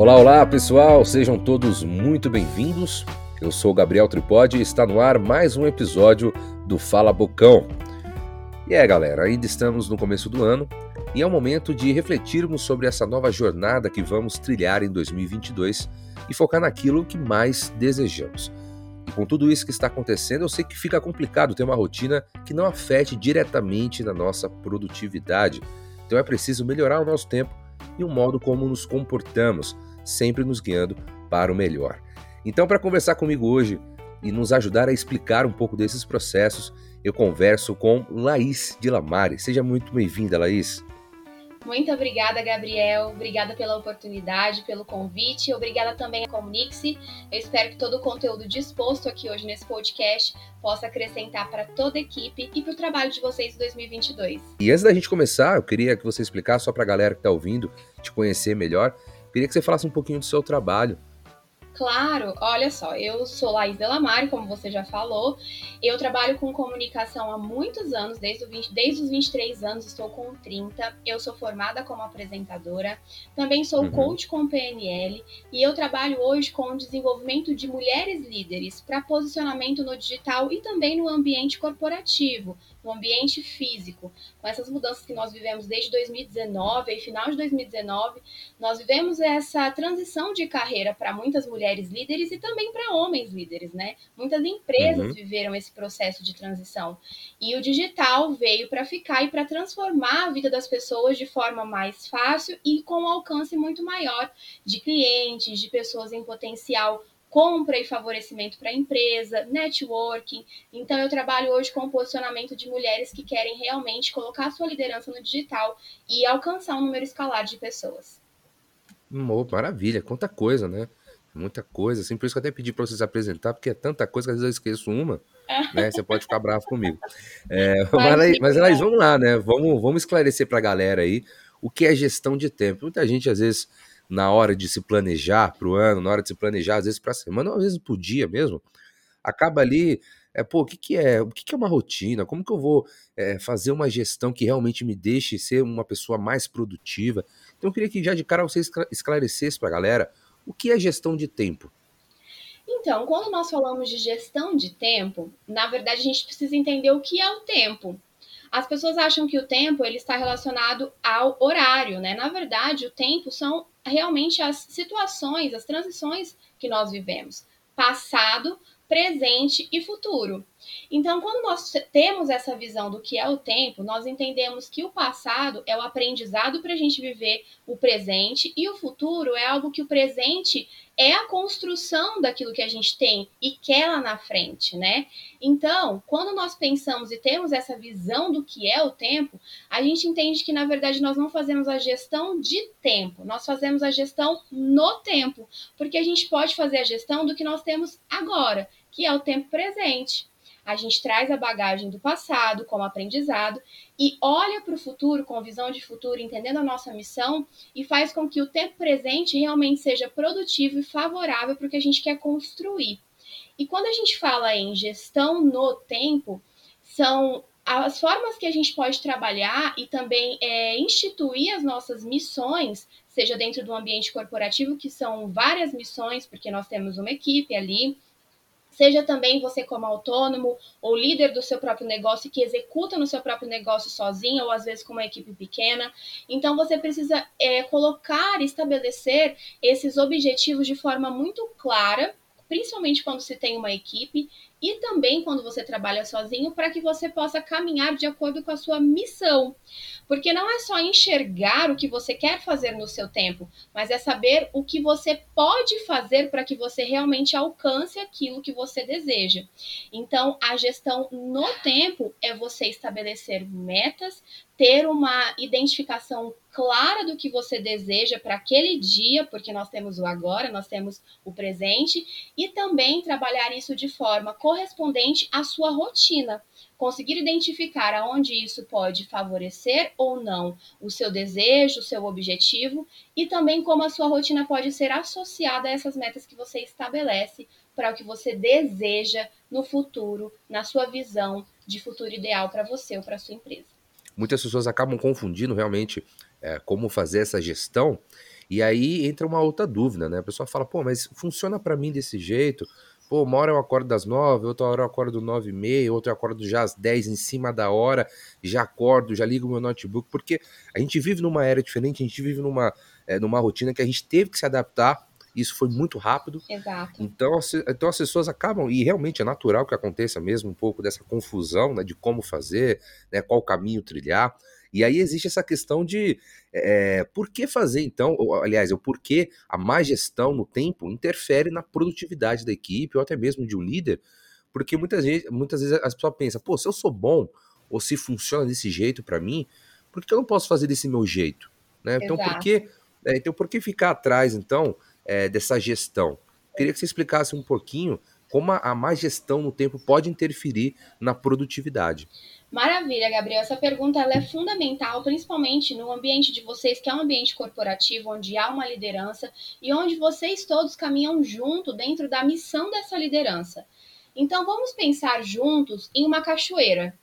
Olá, olá pessoal, sejam todos muito bem-vindos. Eu sou Gabriel Tripodi e está no ar mais um episódio do Fala Bocão. E é, galera, ainda estamos no começo do ano e é o momento de refletirmos sobre essa nova jornada que vamos trilhar em 2022 e focar naquilo que mais desejamos. E com tudo isso que está acontecendo, eu sei que fica complicado ter uma rotina que não afete diretamente na nossa produtividade. Então é preciso melhorar o nosso tempo e o modo como nos comportamos, sempre nos guiando para o melhor. Então, para conversar comigo hoje e nos ajudar a explicar um pouco desses processos, eu converso com Laís de Lamare. Seja muito bem-vinda, Laís. Muito obrigada, Gabriel. Obrigada pela oportunidade, pelo convite. Obrigada também a Comunique-se. Eu espero que todo o conteúdo disposto aqui hoje nesse podcast possa acrescentar para toda a equipe e para o trabalho de vocês em 2022. E antes da gente começar, eu queria que você explicasse só para a galera que está ouvindo, te conhecer melhor. Queria que você falasse um pouquinho do seu trabalho. Claro, olha só, eu sou Laís Delamare, como você já falou. Eu trabalho com comunicação há muitos anos, desde, 20, desde os 23 anos, estou com 30. Eu sou formada como apresentadora, também sou uhum. coach com PNL e eu trabalho hoje com o desenvolvimento de mulheres líderes para posicionamento no digital e também no ambiente corporativo, no ambiente físico. Com essas mudanças que nós vivemos desde 2019 e final de 2019, nós vivemos essa transição de carreira para muitas mulheres líderes e também para homens líderes, né? Muitas empresas uhum. viveram esse processo de transição. E o digital veio para ficar e para transformar a vida das pessoas de forma mais fácil e com um alcance muito maior de clientes, de pessoas em potencial compra e favorecimento para a empresa, networking. Então, eu trabalho hoje com o posicionamento de mulheres que querem realmente colocar sua liderança no digital e alcançar um número escalar de pessoas. Oh, maravilha, quanta coisa, né? Muita coisa, assim, por isso que eu até pedi para vocês apresentar, porque é tanta coisa que às vezes eu esqueço uma, né? Você pode ficar bravo comigo. É, mas, mas, vamos lá, né? Vamos, vamos esclarecer para a galera aí o que é gestão de tempo. Muita gente, às vezes, na hora de se planejar para o ano, na hora de se planejar, às vezes para a semana, às vezes para o dia mesmo, acaba ali, é, pô, o que, que é? O que, que é uma rotina? Como que eu vou é, fazer uma gestão que realmente me deixe ser uma pessoa mais produtiva? Então eu queria que já de cara você esclarecesse para a galera o que é gestão de tempo. Então, quando nós falamos de gestão de tempo, na verdade a gente precisa entender o que é o tempo. As pessoas acham que o tempo ele está relacionado ao horário, né? Na verdade, o tempo são realmente as situações, as transições que nós vivemos, passado, presente e futuro. Então, quando nós temos essa visão do que é o tempo, nós entendemos que o passado é o aprendizado para a gente viver o presente e o futuro é algo que o presente é a construção daquilo que a gente tem e quer lá na frente, né? Então, quando nós pensamos e temos essa visão do que é o tempo, a gente entende que na verdade nós não fazemos a gestão de tempo, nós fazemos a gestão no tempo, porque a gente pode fazer a gestão do que nós temos agora, que é o tempo presente a gente traz a bagagem do passado como aprendizado e olha para o futuro com visão de futuro, entendendo a nossa missão e faz com que o tempo presente realmente seja produtivo e favorável para o que a gente quer construir. E quando a gente fala em gestão no tempo, são as formas que a gente pode trabalhar e também é, instituir as nossas missões, seja dentro do ambiente corporativo, que são várias missões, porque nós temos uma equipe ali, Seja também você como autônomo ou líder do seu próprio negócio que executa no seu próprio negócio sozinho ou às vezes com uma equipe pequena. Então você precisa é, colocar, estabelecer esses objetivos de forma muito clara, principalmente quando se tem uma equipe e também quando você trabalha sozinho, para que você possa caminhar de acordo com a sua missão. Porque não é só enxergar o que você quer fazer no seu tempo, mas é saber o que você pode fazer para que você realmente alcance aquilo que você deseja. Então, a gestão no tempo é você estabelecer metas, ter uma identificação clara do que você deseja para aquele dia, porque nós temos o agora, nós temos o presente, e também trabalhar isso de forma correspondente à sua rotina. Conseguir identificar aonde isso pode favorecer ou não o seu desejo, o seu objetivo, e também como a sua rotina pode ser associada a essas metas que você estabelece para o que você deseja no futuro, na sua visão de futuro ideal para você ou para sua empresa muitas pessoas acabam confundindo realmente é, como fazer essa gestão. E aí entra uma outra dúvida, né? A pessoa fala, pô, mas funciona para mim desse jeito? Pô, uma hora eu acordo das nove, outra hora eu acordo nove e meia, outra eu acordo já às dez em cima da hora, já acordo, já ligo meu notebook, porque a gente vive numa era diferente, a gente vive numa, é, numa rotina que a gente teve que se adaptar isso foi muito rápido. Exato. Então, então as pessoas acabam, e realmente é natural que aconteça mesmo um pouco dessa confusão né, de como fazer, né, qual caminho trilhar. E aí existe essa questão de é, por que fazer então, ou, aliás, o porquê a má gestão no tempo interfere na produtividade da equipe ou até mesmo de um líder, porque muitas vezes, muitas vezes as pessoas pensam, pô, se eu sou bom ou se funciona desse jeito para mim, por que eu não posso fazer desse meu jeito? Né? Então, por que, é, então, por que ficar atrás, então, é, dessa gestão? Queria que você explicasse um pouquinho como a, a má gestão no tempo pode interferir na produtividade. Maravilha, Gabriel. Essa pergunta é fundamental, principalmente no ambiente de vocês, que é um ambiente corporativo, onde há uma liderança e onde vocês todos caminham junto dentro da missão dessa liderança. Então, vamos pensar juntos em uma cachoeira.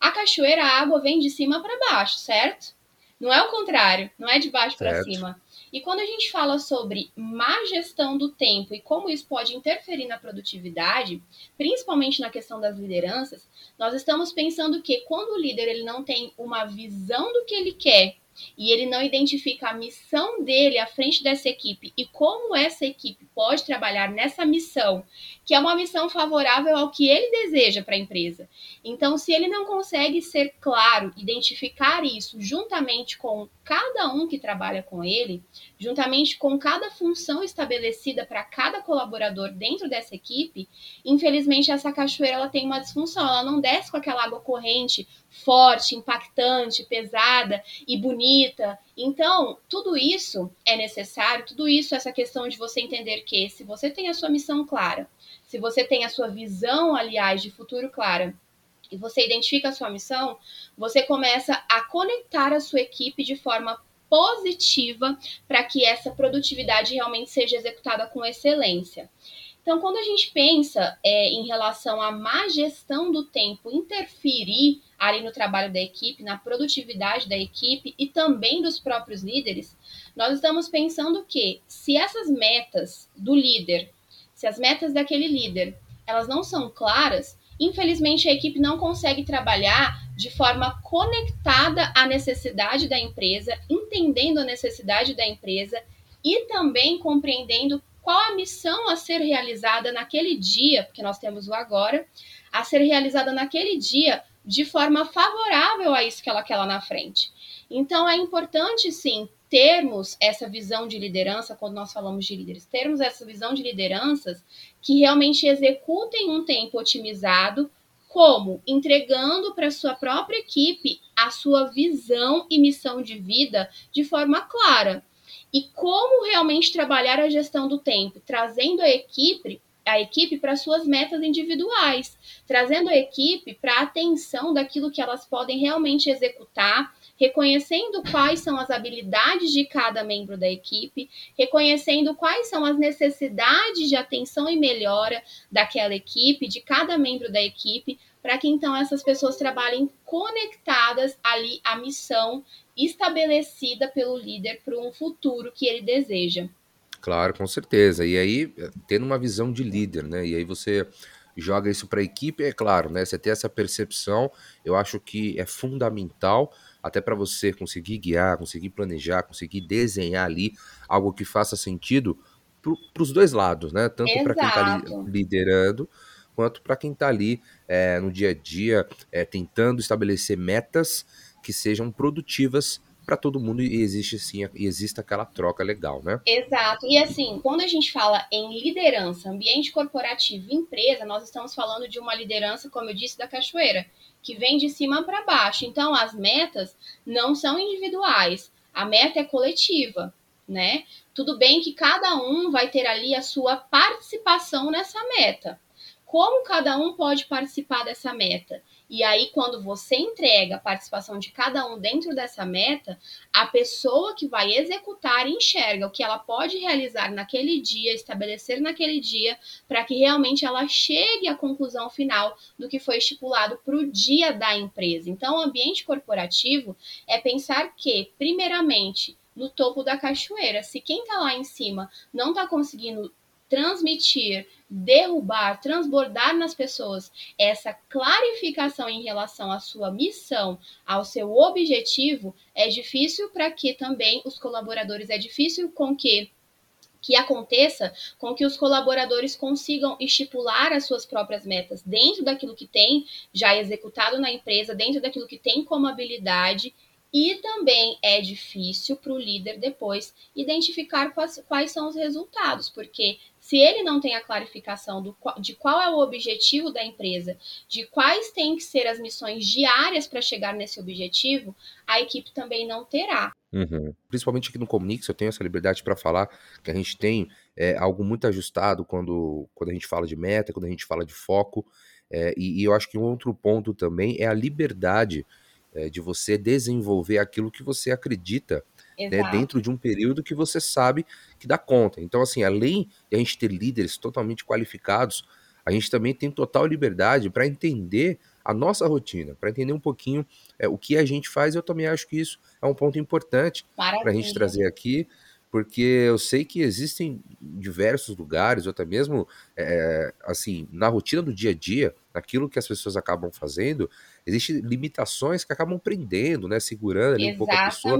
A cachoeira, a água vem de cima para baixo, certo? Não é o contrário, não é de baixo para cima. E quando a gente fala sobre má gestão do tempo e como isso pode interferir na produtividade, principalmente na questão das lideranças, nós estamos pensando que quando o líder ele não tem uma visão do que ele quer e ele não identifica a missão dele à frente dessa equipe e como essa equipe pode trabalhar nessa missão, que é uma missão favorável ao que ele deseja para a empresa. Então, se ele não consegue ser claro, identificar isso juntamente com cada um que trabalha com ele, juntamente com cada função estabelecida para cada colaborador dentro dessa equipe, infelizmente essa cachoeira ela tem uma disfunção, ela não desce com aquela água corrente forte, impactante, pesada e bonita. Então, tudo isso é necessário, tudo isso, essa questão de você entender que se você tem a sua missão clara, se você tem a sua visão, aliás, de futuro clara, e você identifica a sua missão, você começa a conectar a sua equipe de forma positiva para que essa produtividade realmente seja executada com excelência. Então, quando a gente pensa é, em relação à má gestão do tempo interferir ali no trabalho da equipe, na produtividade da equipe e também dos próprios líderes, nós estamos pensando que se essas metas do líder, se as metas daquele líder, elas não são claras, infelizmente a equipe não consegue trabalhar de forma conectada à necessidade da empresa, entendendo a necessidade da empresa e também compreendendo qual a missão a ser realizada naquele dia, porque nós temos o agora, a ser realizada naquele dia de forma favorável a isso que ela quer lá na frente. Então é importante sim termos essa visão de liderança, quando nós falamos de líderes, termos essa visão de lideranças que realmente executem um tempo otimizado, como entregando para sua própria equipe a sua visão e missão de vida de forma clara e como realmente trabalhar a gestão do tempo, trazendo a equipe a equipe para suas metas individuais, trazendo a equipe para a atenção daquilo que elas podem realmente executar, reconhecendo quais são as habilidades de cada membro da equipe, reconhecendo quais são as necessidades de atenção e melhora daquela equipe, de cada membro da equipe, para que então essas pessoas trabalhem conectadas ali à missão estabelecida pelo líder para um futuro que ele deseja. Claro, com certeza. E aí, tendo uma visão de líder, né? E aí você joga isso para a equipe, é claro, né? Você ter essa percepção, eu acho que é fundamental até para você conseguir guiar, conseguir planejar, conseguir desenhar ali algo que faça sentido para os dois lados, né? Tanto para quem está liderando, quanto para quem está ali é, no dia a dia, é, tentando estabelecer metas que sejam produtivas para todo mundo e existe sim e existe aquela troca legal, né? Exato. E assim, quando a gente fala em liderança, ambiente corporativo, empresa, nós estamos falando de uma liderança, como eu disse, da cachoeira, que vem de cima para baixo. Então, as metas não são individuais, a meta é coletiva, né? Tudo bem que cada um vai ter ali a sua participação nessa meta. Como cada um pode participar dessa meta? E aí, quando você entrega a participação de cada um dentro dessa meta, a pessoa que vai executar enxerga o que ela pode realizar naquele dia, estabelecer naquele dia, para que realmente ela chegue à conclusão final do que foi estipulado para o dia da empresa. Então, o ambiente corporativo é pensar que, primeiramente, no topo da cachoeira. Se quem está lá em cima não está conseguindo transmitir, derrubar, transbordar nas pessoas essa clarificação em relação à sua missão, ao seu objetivo, é difícil para que também os colaboradores, é difícil com que que aconteça com que os colaboradores consigam estipular as suas próprias metas dentro daquilo que tem já executado na empresa, dentro daquilo que tem como habilidade e também é difícil para o líder depois identificar quais, quais, são os resultados, porque se ele não tem a clarificação do, de qual é o objetivo da empresa, de quais têm que ser as missões diárias para chegar nesse objetivo, a equipe também não terá. Uhum. Principalmente aqui no Comunix, eu tenho essa liberdade para falar que a gente tem é, algo muito ajustado quando, quando a gente fala de meta, quando a gente fala de foco. É, e, e, eu acho que um outro ponto também é a liberdade é, de você desenvolver aquilo que você acredita né, dentro de um período que você sabe que dá conta. Então, assim, além de a gente ter líderes totalmente qualificados, a gente também tem total liberdade para entender a nossa rotina, para entender um pouquinho é, o que a gente faz. Eu também acho que isso é um ponto importante para a gente trazer aqui, porque eu sei que existem diversos lugares, ou até mesmo é, assim, na rotina do dia a dia, naquilo que as pessoas acabam fazendo, existem limitações que acabam prendendo, né? Segurando ali Exatamente. um pouco a pessoa.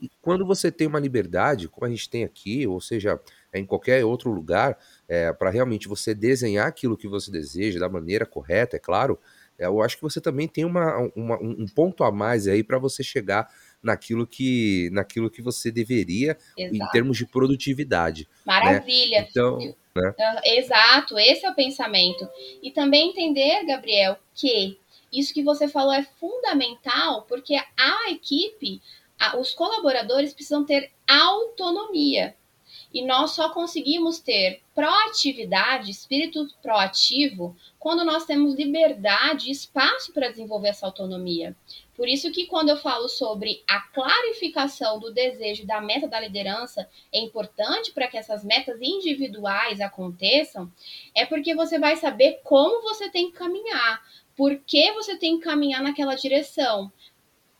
E quando você tem uma liberdade, como a gente tem aqui, ou seja, em qualquer outro lugar, é, para realmente você desenhar aquilo que você deseja da maneira correta, é claro, é, eu acho que você também tem uma, uma um ponto a mais aí para você chegar naquilo que, naquilo que você deveria Exato. em termos de produtividade. Né? Maravilha. Né? Então, né? Exato, esse é o pensamento. E também entender, Gabriel, que isso que você falou é fundamental, porque a equipe, a, os colaboradores precisam ter autonomia. E nós só conseguimos ter proatividade, espírito proativo, quando nós temos liberdade e espaço para desenvolver essa autonomia. Por isso que quando eu falo sobre a clarificação do desejo da meta da liderança, é importante para que essas metas individuais aconteçam, é porque você vai saber como você tem que caminhar, por que você tem que caminhar naquela direção,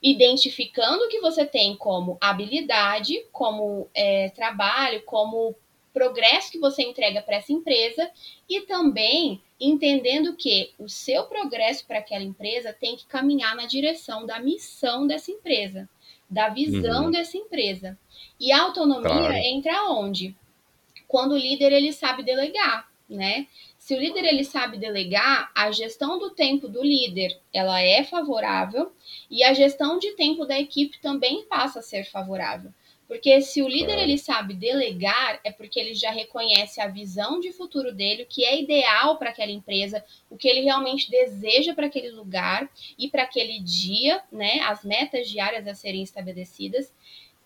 identificando o que você tem como habilidade, como é, trabalho, como progresso que você entrega para essa empresa e também entendendo que o seu progresso para aquela empresa tem que caminhar na direção da missão dessa empresa, da visão uhum. dessa empresa. E a autonomia claro. entra onde? Quando o líder ele sabe delegar, né? Se o líder ele sabe delegar, a gestão do tempo do líder, ela é favorável e a gestão de tempo da equipe também passa a ser favorável. Porque se o líder ele sabe delegar, é porque ele já reconhece a visão de futuro dele, o que é ideal para aquela empresa, o que ele realmente deseja para aquele lugar e para aquele dia, né? As metas diárias a serem estabelecidas.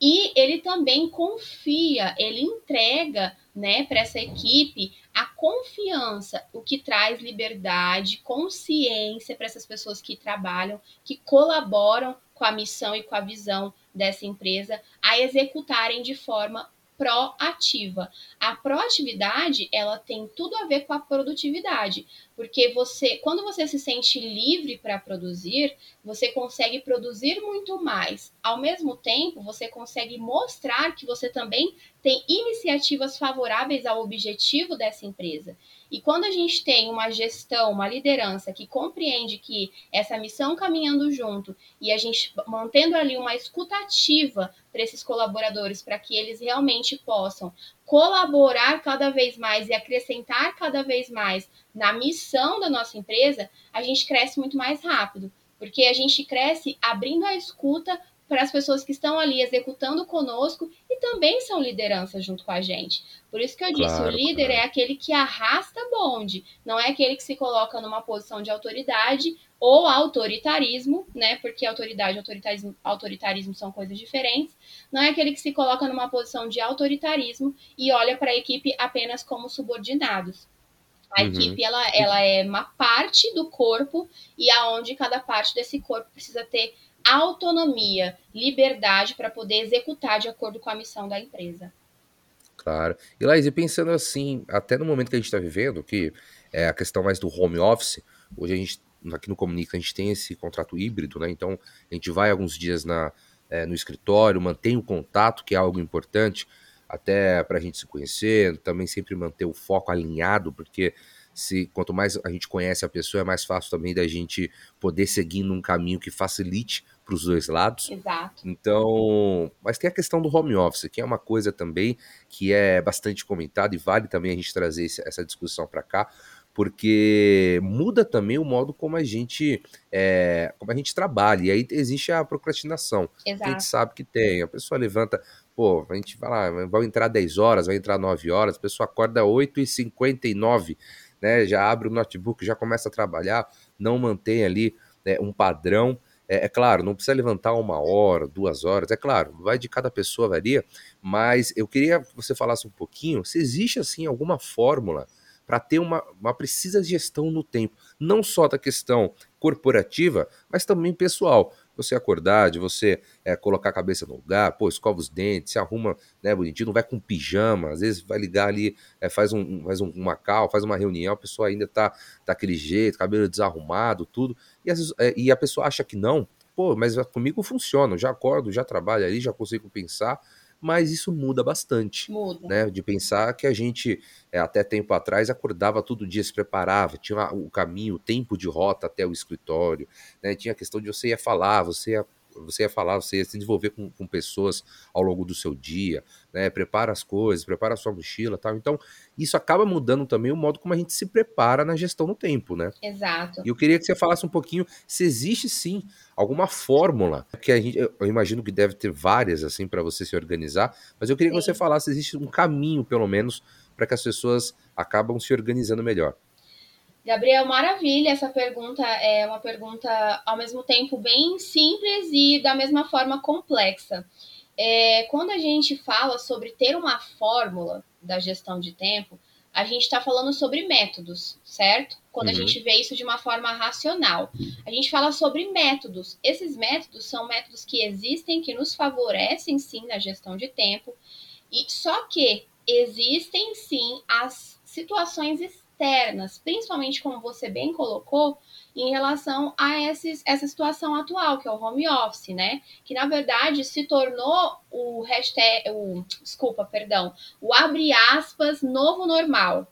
E ele também confia, ele entrega, né, para essa equipe a confiança, o que traz liberdade, consciência para essas pessoas que trabalham, que colaboram com a missão e com a visão dessa empresa a executarem de forma proativa. A proatividade, ela tem tudo a ver com a produtividade, porque você, quando você se sente livre para produzir, você consegue produzir muito mais. Ao mesmo tempo, você consegue mostrar que você também tem iniciativas favoráveis ao objetivo dessa empresa. E quando a gente tem uma gestão, uma liderança que compreende que essa missão caminhando junto e a gente mantendo ali uma escutativa para esses colaboradores, para que eles realmente possam colaborar cada vez mais e acrescentar cada vez mais na missão da nossa empresa, a gente cresce muito mais rápido. Porque a gente cresce abrindo a escuta para as pessoas que estão ali executando conosco e também são liderança junto com a gente. Por isso que eu disse, claro, o líder claro. é aquele que arrasta bonde, não é aquele que se coloca numa posição de autoridade ou autoritarismo, né? Porque autoridade e autoritarismo, autoritarismo são coisas diferentes. Não é aquele que se coloca numa posição de autoritarismo e olha para a equipe apenas como subordinados. A uhum. equipe ela, ela é uma parte do corpo e aonde cada parte desse corpo precisa ter autonomia, liberdade para poder executar de acordo com a missão da empresa. Claro. E Laís, e pensando assim, até no momento que a gente está vivendo, que é a questão mais do home office, hoje a gente, aqui no Comunica, a gente tem esse contrato híbrido, né? Então, a gente vai alguns dias na, é, no escritório, mantém o contato, que é algo importante, até para a gente se conhecer, também sempre manter o foco alinhado, porque se quanto mais a gente conhece a pessoa, é mais fácil também da gente poder seguir num caminho que facilite para os dois lados. Exato. Então, mas tem a questão do home office, que é uma coisa também que é bastante comentada e vale também a gente trazer essa discussão para cá, porque muda também o modo como a gente é, como a gente trabalha. E aí existe a procrastinação. Exato. A gente sabe que tem. A pessoa levanta, pô, a gente vai lá, vai entrar 10 horas, vai entrar 9 horas, a pessoa acorda 8h59, né? Já abre o notebook, já começa a trabalhar, não mantém ali né, um padrão. É, é, claro, não precisa levantar uma hora, duas horas, é claro, vai de cada pessoa, varia, mas eu queria que você falasse um pouquinho se existe assim alguma fórmula para ter uma, uma precisa gestão no tempo, não só da questão corporativa, mas também pessoal. Você acordar, de você é, colocar a cabeça no lugar, pô, escova os dentes, se arruma né, bonitinho, não vai com pijama, às vezes vai ligar ali, é, faz, um, faz um, uma cal, faz uma reunião, a pessoa ainda tá daquele jeito, cabelo desarrumado, tudo, e, vezes, é, e a pessoa acha que não, pô, mas comigo funciona, já acordo, já trabalho ali, já consigo pensar, mas isso muda bastante. Muda. Né? De pensar que a gente, é, até tempo atrás, acordava todo dia, se preparava, tinha o caminho, o tempo de rota até o escritório, né? tinha a questão de você ia falar, você ia você ia falar, você ia se desenvolver com, com, pessoas ao longo do seu dia, né? Prepara as coisas, prepara a sua mochila tal. Então, isso acaba mudando também o modo como a gente se prepara na gestão no tempo, né? Exato. E eu queria que você falasse um pouquinho se existe sim alguma fórmula que a gente, eu imagino que deve ter várias assim para você se organizar, mas eu queria sim. que você falasse se existe um caminho, pelo menos, para que as pessoas acabam se organizando melhor. Gabriel, maravilha. Essa pergunta é uma pergunta ao mesmo tempo bem simples e da mesma forma complexa. É, quando a gente fala sobre ter uma fórmula da gestão de tempo, a gente está falando sobre métodos, certo? Quando uhum. a gente vê isso de uma forma racional. A gente fala sobre métodos. Esses métodos são métodos que existem, que nos favorecem sim na gestão de tempo. E só que existem sim as situações externas, principalmente como você bem colocou, em relação a esses, essa situação atual, que é o home office, né? Que na verdade se tornou o hashtag, o, desculpa, perdão, o abre aspas novo normal.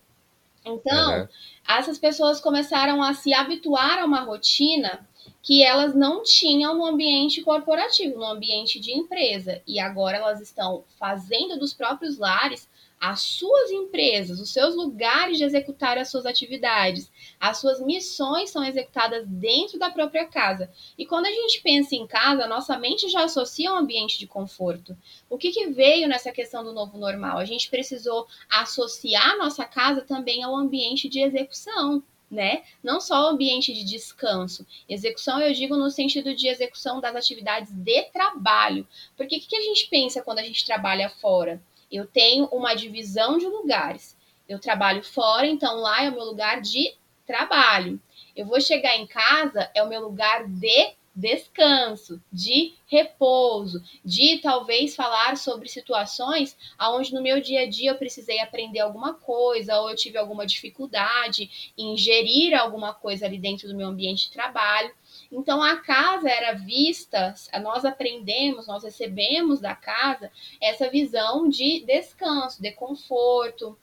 Então, uhum. essas pessoas começaram a se habituar a uma rotina que elas não tinham no ambiente corporativo, no ambiente de empresa. E agora elas estão fazendo dos próprios lares as suas empresas, os seus lugares de executar as suas atividades, as suas missões são executadas dentro da própria casa. E quando a gente pensa em casa, nossa mente já associa um ambiente de conforto. O que, que veio nessa questão do novo normal? A gente precisou associar nossa casa também ao ambiente de execução. Né? Não só o ambiente de descanso. Execução, eu digo no sentido de execução das atividades de trabalho. Porque o que, que a gente pensa quando a gente trabalha fora? Eu tenho uma divisão de lugares. Eu trabalho fora, então lá é o meu lugar de trabalho. Eu vou chegar em casa, é o meu lugar de descanso, de repouso, de talvez falar sobre situações aonde no meu dia a dia eu precisei aprender alguma coisa ou eu tive alguma dificuldade em gerir alguma coisa ali dentro do meu ambiente de trabalho. Então a casa era vista, nós aprendemos, nós recebemos da casa essa visão de descanso, de conforto,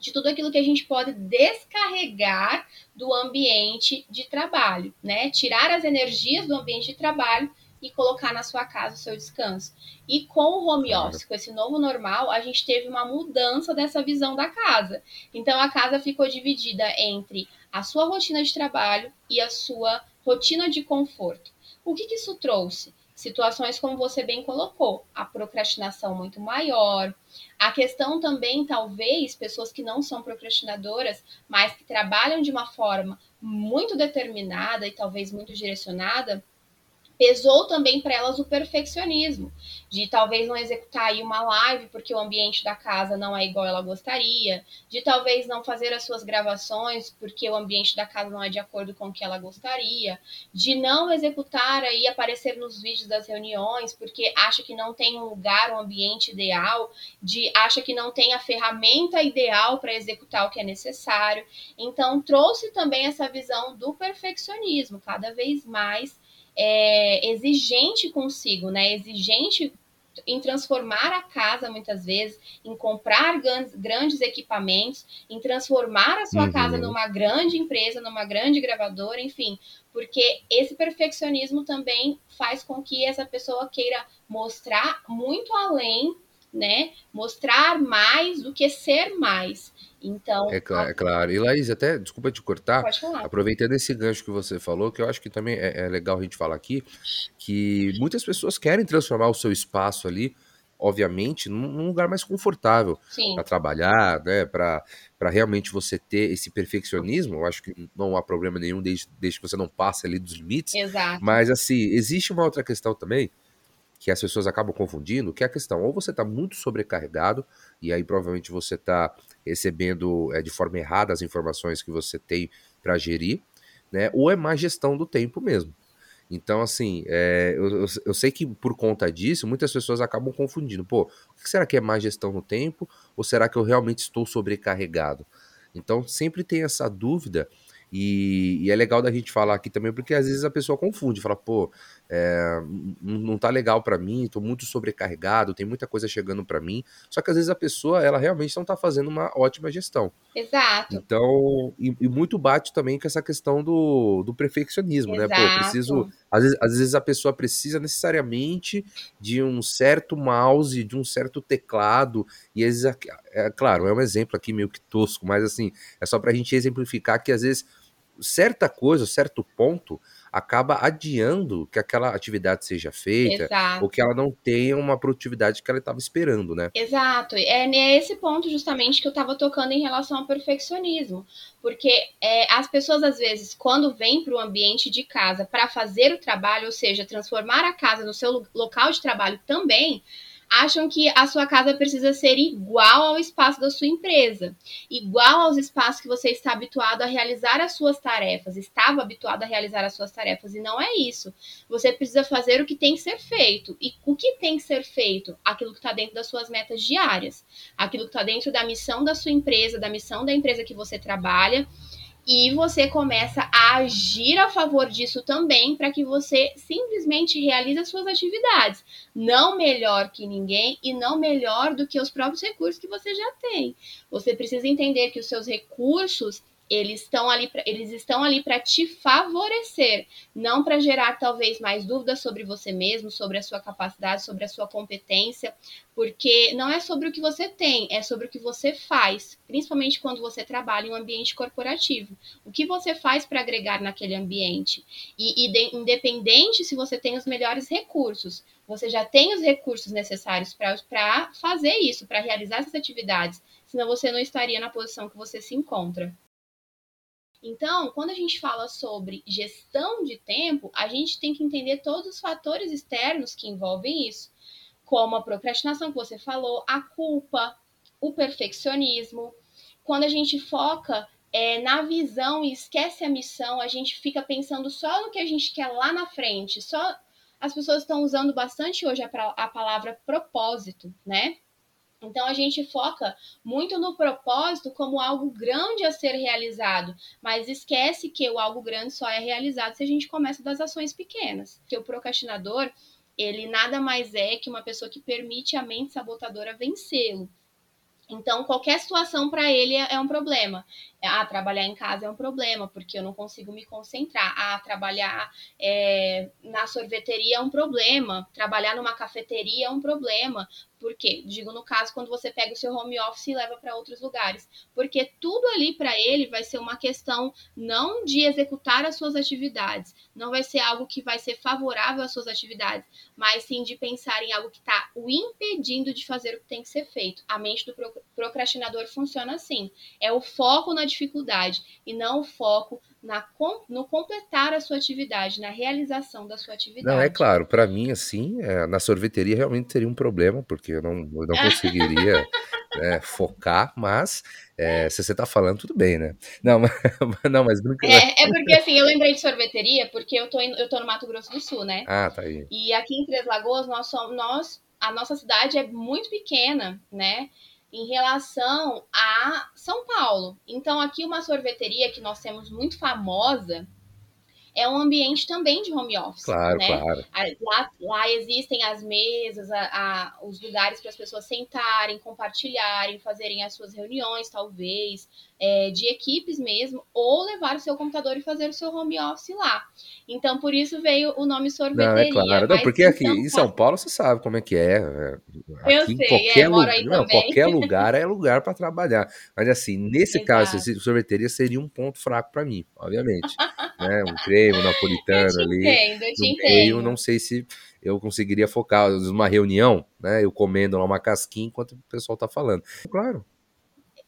de tudo aquilo que a gente pode descarregar do ambiente de trabalho, né? Tirar as energias do ambiente de trabalho e colocar na sua casa o seu descanso. E com o home office, com esse novo normal, a gente teve uma mudança dessa visão da casa. Então a casa ficou dividida entre a sua rotina de trabalho e a sua rotina de conforto. O que, que isso trouxe? Situações como você bem colocou, a procrastinação muito maior, a questão também, talvez, pessoas que não são procrastinadoras, mas que trabalham de uma forma muito determinada e talvez muito direcionada, pesou também para elas o perfeccionismo, de talvez não executar aí uma live porque o ambiente da casa não é igual ela gostaria, de talvez não fazer as suas gravações porque o ambiente da casa não é de acordo com o que ela gostaria, de não executar aí aparecer nos vídeos das reuniões porque acha que não tem um lugar, um ambiente ideal, de acha que não tem a ferramenta ideal para executar o que é necessário. Então trouxe também essa visão do perfeccionismo, cada vez mais é, exigente consigo, né? Exigente em transformar a casa muitas vezes, em comprar grandes, equipamentos, em transformar a sua uhum. casa numa grande empresa, numa grande gravadora, enfim, porque esse perfeccionismo também faz com que essa pessoa queira mostrar muito além, né? Mostrar mais do que ser mais. Então. É, cl é claro. E Laís, até, desculpa te cortar, aproveitando esse gancho que você falou, que eu acho que também é, é legal a gente falar aqui, que muitas pessoas querem transformar o seu espaço ali, obviamente, num, num lugar mais confortável para trabalhar, né? Para realmente você ter esse perfeccionismo. Eu acho que não há problema nenhum desde, desde que você não passe ali dos limites. Exato. Mas, assim, existe uma outra questão também que as pessoas acabam confundindo, que é a questão, ou você está muito sobrecarregado, e aí provavelmente você está recebendo é, de forma errada as informações que você tem para gerir, né? Ou é má gestão do tempo mesmo. Então, assim, é, eu, eu, sei que por conta disso, muitas pessoas acabam confundindo. Pô, o que será que é má gestão no tempo? Ou será que eu realmente estou sobrecarregado? Então, sempre tem essa dúvida e, e, é legal da gente falar aqui também, porque às vezes a pessoa confunde, fala, pô, é, não tá legal para mim, tô muito sobrecarregado, tem muita coisa chegando para mim. Só que às vezes a pessoa, ela realmente não tá fazendo uma ótima gestão. Exato. Então, e, e muito bate também com essa questão do, do perfeccionismo, Exato. né? Pô, preciso. Às vezes, às vezes a pessoa precisa necessariamente de um certo mouse, de um certo teclado, e às vezes, é, claro, é um exemplo aqui meio que tosco, mas assim, é só pra gente exemplificar que às vezes certa coisa, certo ponto, acaba adiando que aquela atividade seja feita Exato. ou que ela não tenha uma produtividade que ela estava esperando, né? Exato. É nesse ponto justamente que eu estava tocando em relação ao perfeccionismo. Porque é, as pessoas, às vezes, quando vêm para o ambiente de casa para fazer o trabalho, ou seja, transformar a casa no seu local de trabalho também, acham que a sua casa precisa ser igual ao espaço da sua empresa, igual aos espaços que você está habituado a realizar as suas tarefas, estava habituado a realizar as suas tarefas, e não é isso. Você precisa fazer o que tem que ser feito. E o que tem que ser feito? Aquilo que está dentro das suas metas diárias, aquilo que está dentro da missão da sua empresa, da missão da empresa que você trabalha e você começa a agir a favor disso também para que você simplesmente realize as suas atividades. Não melhor que ninguém e não melhor do que os próprios recursos que você já tem. Você precisa entender que os seus recursos eles estão ali eles estão ali para te favorecer, não para gerar talvez mais dúvidas sobre você mesmo, sobre a sua capacidade, sobre a sua competência, porque não é sobre o que você tem, é sobre o que você faz, principalmente quando você trabalha em um ambiente corporativo. O que você faz para agregar naquele ambiente? E, e de, independente se você tem os melhores recursos, você já tem os recursos necessários para fazer isso, para realizar essas atividades, senão você não estaria na posição que você se encontra. Então, quando a gente fala sobre gestão de tempo, a gente tem que entender todos os fatores externos que envolvem isso, como a procrastinação que você falou, a culpa, o perfeccionismo. Quando a gente foca é, na visão e esquece a missão, a gente fica pensando só no que a gente quer lá na frente. Só as pessoas estão usando bastante hoje a, a palavra propósito, né? Então a gente foca muito no propósito como algo grande a ser realizado, mas esquece que o algo grande só é realizado se a gente começa das ações pequenas. Que o procrastinador, ele nada mais é que uma pessoa que permite a mente sabotadora vencê-lo. Então, qualquer situação para ele é, é um problema. Ah, trabalhar em casa é um problema, porque eu não consigo me concentrar. Ah, trabalhar é, na sorveteria é um problema. Trabalhar numa cafeteria é um problema, por quê? Digo no caso quando você pega o seu home office e leva para outros lugares, porque tudo ali para ele vai ser uma questão não de executar as suas atividades, não vai ser algo que vai ser favorável às suas atividades, mas sim de pensar em algo que está o impedindo de fazer o que tem que ser feito. A mente do procrastinador funciona assim: é o foco na dificuldade e não o foco na, no completar a sua atividade, na realização da sua atividade. Não, é claro, para mim, assim, é, na sorveteria realmente seria um problema, porque eu não, eu não conseguiria né, focar, mas é, se você tá falando, tudo bem, né? Não, mas, não, mas É, é porque assim, eu lembrei de sorveteria, porque eu tô, eu tô no Mato Grosso do Sul, né? Ah, tá aí. E aqui em Três Lagoas, nós somos, nós, a nossa cidade é muito pequena, né? Em relação a São Paulo. Então, aqui uma sorveteria que nós temos muito famosa é um ambiente também de home office. Claro, né? claro. Lá, lá existem as mesas, a, a, os lugares para as pessoas sentarem, compartilharem, fazerem as suas reuniões, talvez, é, de equipes mesmo, ou levar o seu computador e fazer o seu home office lá. Então, por isso veio o nome sorveteria. Não, é claro. Não, porque aqui em São Paulo você sabe como é que é. é aqui Eu sei, qualquer, é, lugar, não, qualquer lugar é lugar para trabalhar. Mas assim, nesse Exato. caso, sorveteria seria um ponto fraco para mim, obviamente. né? Um creme napolitano eu ali. Entendo, eu te no meio, não sei se eu conseguiria focar numa reunião, né? Eu comendo lá uma casquinha enquanto o pessoal tá falando. Claro.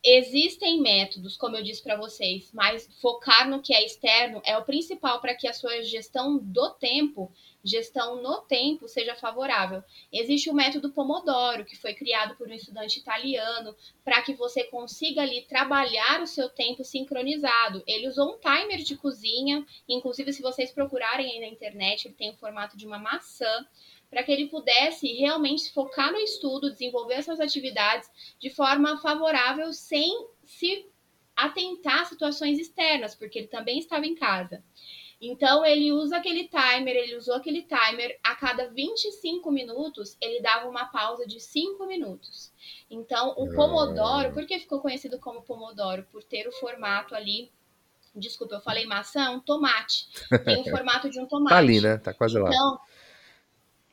Existem métodos, como eu disse para vocês, mas focar no que é externo é o principal para que a sua gestão do tempo, gestão no tempo, seja favorável. Existe o método Pomodoro, que foi criado por um estudante italiano, para que você consiga ali trabalhar o seu tempo sincronizado. Ele usou um timer de cozinha, inclusive se vocês procurarem aí na internet, ele tem o formato de uma maçã para que ele pudesse realmente focar no estudo, desenvolver essas atividades de forma favorável, sem se atentar a situações externas, porque ele também estava em casa. Então ele usa aquele timer, ele usou aquele timer, a cada 25 minutos ele dava uma pausa de 5 minutos. Então o Pomodoro, ah. por que ficou conhecido como Pomodoro? Por ter o formato ali Desculpa, eu falei maçã, um tomate. Tem o formato de um tomate. tá ali, né? Tá quase então, lá.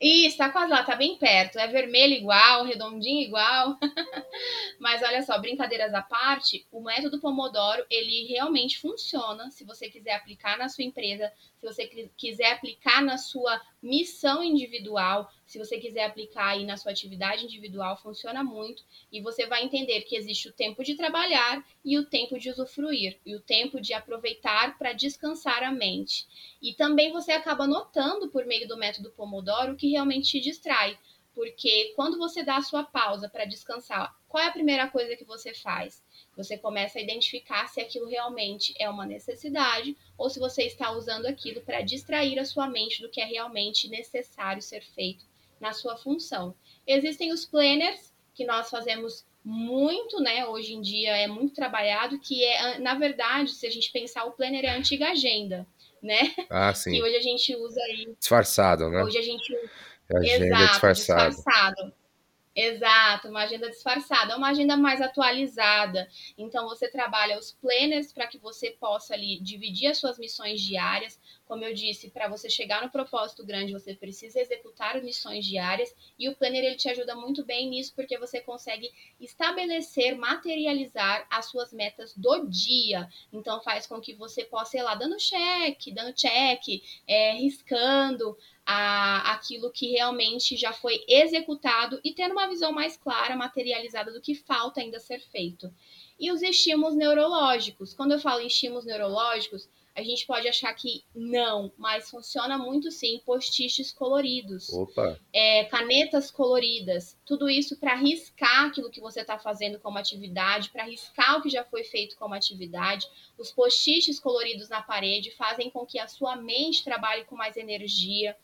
Isso, tá quase lá, tá bem perto. É vermelho igual, redondinho igual. Mas olha só, brincadeiras à parte, o método Pomodoro, ele realmente funciona se você quiser aplicar na sua empresa, se você quiser aplicar na sua missão individual, se você quiser aplicar aí na sua atividade individual, funciona muito e você vai entender que existe o tempo de trabalhar e o tempo de usufruir e o tempo de aproveitar para descansar a mente. E também você acaba notando por meio do método Pomodoro que realmente te distrai, porque quando você dá a sua pausa para descansar, qual é a primeira coisa que você faz? Você começa a identificar se aquilo realmente é uma necessidade ou se você está usando aquilo para distrair a sua mente do que é realmente necessário ser feito na sua função. Existem os planners que nós fazemos muito, né? Hoje em dia é muito trabalhado, que é, na verdade, se a gente pensar, o planner é a antiga agenda, né? Ah, sim. Que hoje a gente usa aí. Disfarçado, né? Hoje a gente usa. Agenda Exato, disfarçado. disfarçado. Exato, uma agenda disfarçada, é uma agenda mais atualizada. Então você trabalha os planners para que você possa ali dividir as suas missões diárias. Como eu disse, para você chegar no propósito grande, você precisa executar missões diárias e o planner ele te ajuda muito bem nisso porque você consegue estabelecer, materializar as suas metas do dia. Então faz com que você possa ir lá dando check, dando check, é, riscando, a, aquilo que realmente já foi executado e ter uma visão mais clara, materializada do que falta ainda ser feito. E os estímulos neurológicos. Quando eu falo em estímulos neurológicos, a gente pode achar que não, mas funciona muito sim. Postiches coloridos, é, canetas coloridas, tudo isso para riscar aquilo que você está fazendo como atividade, para riscar o que já foi feito como atividade. Os postiches coloridos na parede fazem com que a sua mente trabalhe com mais energia.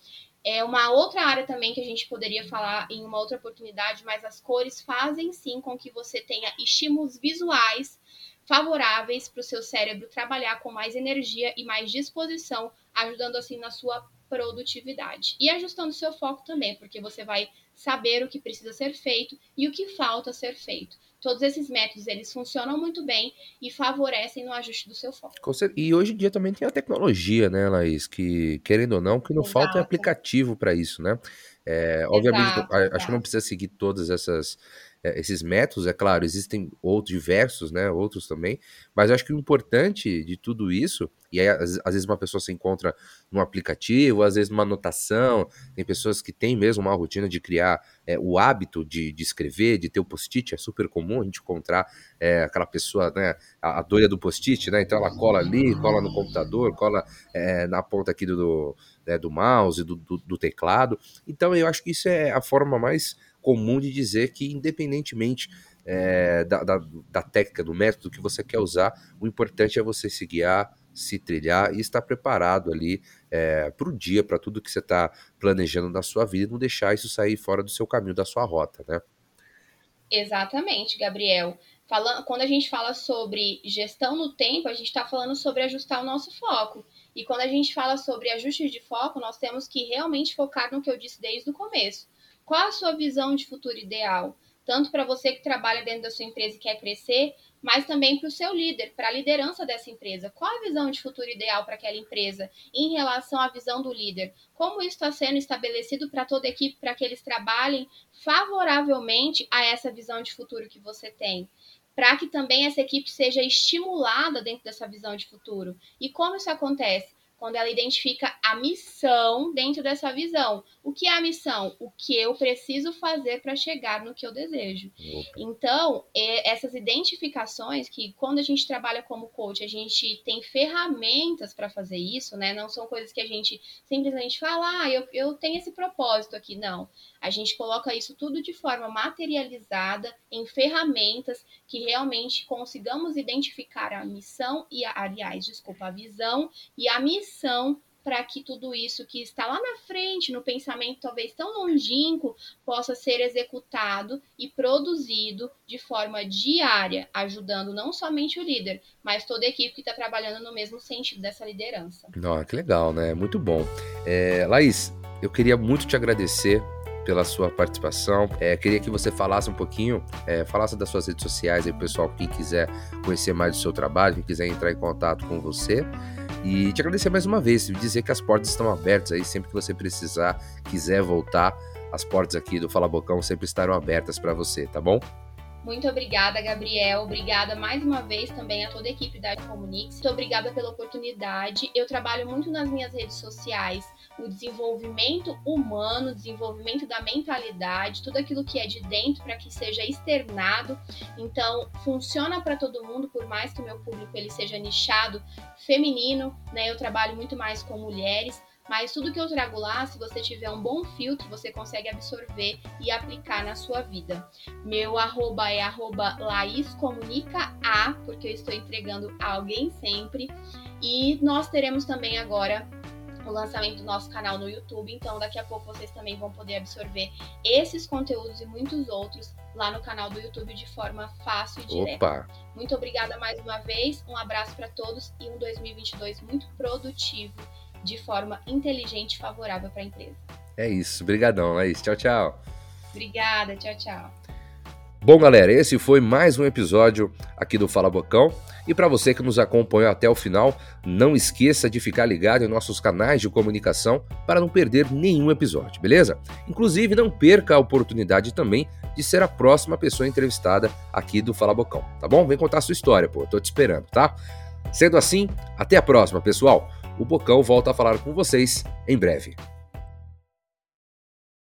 É uma outra área também que a gente poderia falar em uma outra oportunidade, mas as cores fazem sim com que você tenha estímulos visuais favoráveis para o seu cérebro trabalhar com mais energia e mais disposição, ajudando assim na sua produtividade. E ajustando seu foco também, porque você vai saber o que precisa ser feito e o que falta ser feito. Todos esses métodos, eles funcionam muito bem e favorecem no ajuste do seu foco. E hoje em dia também tem a tecnologia, né, Laís, que querendo ou não, o que não Exato. falta é aplicativo para isso, né? É, obviamente, exato, acho exato. que não precisa seguir todas essas é, esses métodos, é claro, existem outros diversos, né, outros também, mas acho que o importante de tudo isso, e aí às, às, vezes uma pessoa se encontra num aplicativo, às vezes numa anotação, tem pessoas que têm mesmo uma rotina de criar é, o hábito de, de, escrever, de ter o post-it, é super comum a gente encontrar é, aquela pessoa, né, a, a doida do post-it, né, então ela cola ali, cola no computador, cola é, na ponta aqui do, do, né, do mouse, do, do, do teclado, então eu acho que isso é a forma mais comum de dizer que, independentemente é, da, da, da, técnica, do método que você quer usar, o importante é você se guiar, se trilhar e estar preparado ali é, para o dia, para tudo que você está planejando na sua vida e não deixar isso sair fora do seu caminho, da sua rota, né? Exatamente, Gabriel. Falando, quando a gente fala sobre gestão no tempo, a gente está falando sobre ajustar o nosso foco. E quando a gente fala sobre ajuste de foco, nós temos que realmente focar no que eu disse desde o começo. Qual a sua visão de futuro ideal? Tanto para você que trabalha dentro da sua empresa e quer crescer, mas também para o seu líder, para a liderança dessa empresa. Qual a visão de futuro ideal para aquela empresa em relação à visão do líder? Como isso está sendo estabelecido para toda a equipe, para que eles trabalhem favoravelmente a essa visão de futuro que você tem? para que também essa equipe seja estimulada dentro dessa visão de futuro. E como isso acontece? Quando ela identifica a missão dentro dessa visão. O que é a missão? O que eu preciso fazer para chegar no que eu desejo. Então, essas identificações que quando a gente trabalha como coach, a gente tem ferramentas para fazer isso, né? Não são coisas que a gente simplesmente fala, ah, eu, eu tenho esse propósito aqui. Não. A gente coloca isso tudo de forma materializada em ferramentas que realmente consigamos identificar a missão e, a, aliás, desculpa, a visão e a missão para que tudo isso que está lá na frente, no pensamento talvez tão longínquo, possa ser executado e produzido de forma diária, ajudando não somente o líder, mas toda a equipe que está trabalhando no mesmo sentido dessa liderança. Oh, que legal, né? Muito bom. É, Laís, eu queria muito te agradecer pela sua participação. É, queria que você falasse um pouquinho, é, falasse das suas redes sociais aí, pessoal, que quiser conhecer mais do seu trabalho, que quiser entrar em contato com você. E te agradecer mais uma vez, dizer que as portas estão abertas aí, sempre que você precisar, quiser voltar, as portas aqui do Fala Bocão sempre estarão abertas para você, tá bom? Muito obrigada, Gabriel. Obrigada mais uma vez também a toda a equipe da Comunix. Muito obrigada pela oportunidade. Eu trabalho muito nas minhas redes sociais o desenvolvimento humano, desenvolvimento da mentalidade, tudo aquilo que é de dentro para que seja externado. Então, funciona para todo mundo, por mais que o meu público ele seja nichado feminino, né? Eu trabalho muito mais com mulheres, mas tudo que eu trago lá, se você tiver um bom filtro, você consegue absorver e aplicar na sua vida. Meu arroba é arroba Laís Comunica A, porque eu estou entregando a alguém sempre. E nós teremos também agora o lançamento do nosso canal no YouTube. Então, daqui a pouco vocês também vão poder absorver esses conteúdos e muitos outros lá no canal do YouTube de forma fácil e direta. Opa. Muito obrigada mais uma vez, um abraço para todos e um 2022 muito produtivo, de forma inteligente e favorável para a empresa. É isso, brigadão, é isso. Tchau, tchau. Obrigada, tchau, tchau. Bom, galera, esse foi mais um episódio aqui do Fala Bocão. E para você que nos acompanhou até o final, não esqueça de ficar ligado em nossos canais de comunicação para não perder nenhum episódio, beleza? Inclusive, não perca a oportunidade também de ser a próxima pessoa entrevistada aqui do Fala Bocão, tá bom? Vem contar a sua história, pô, eu tô te esperando, tá? Sendo assim, até a próxima, pessoal. O Bocão volta a falar com vocês em breve.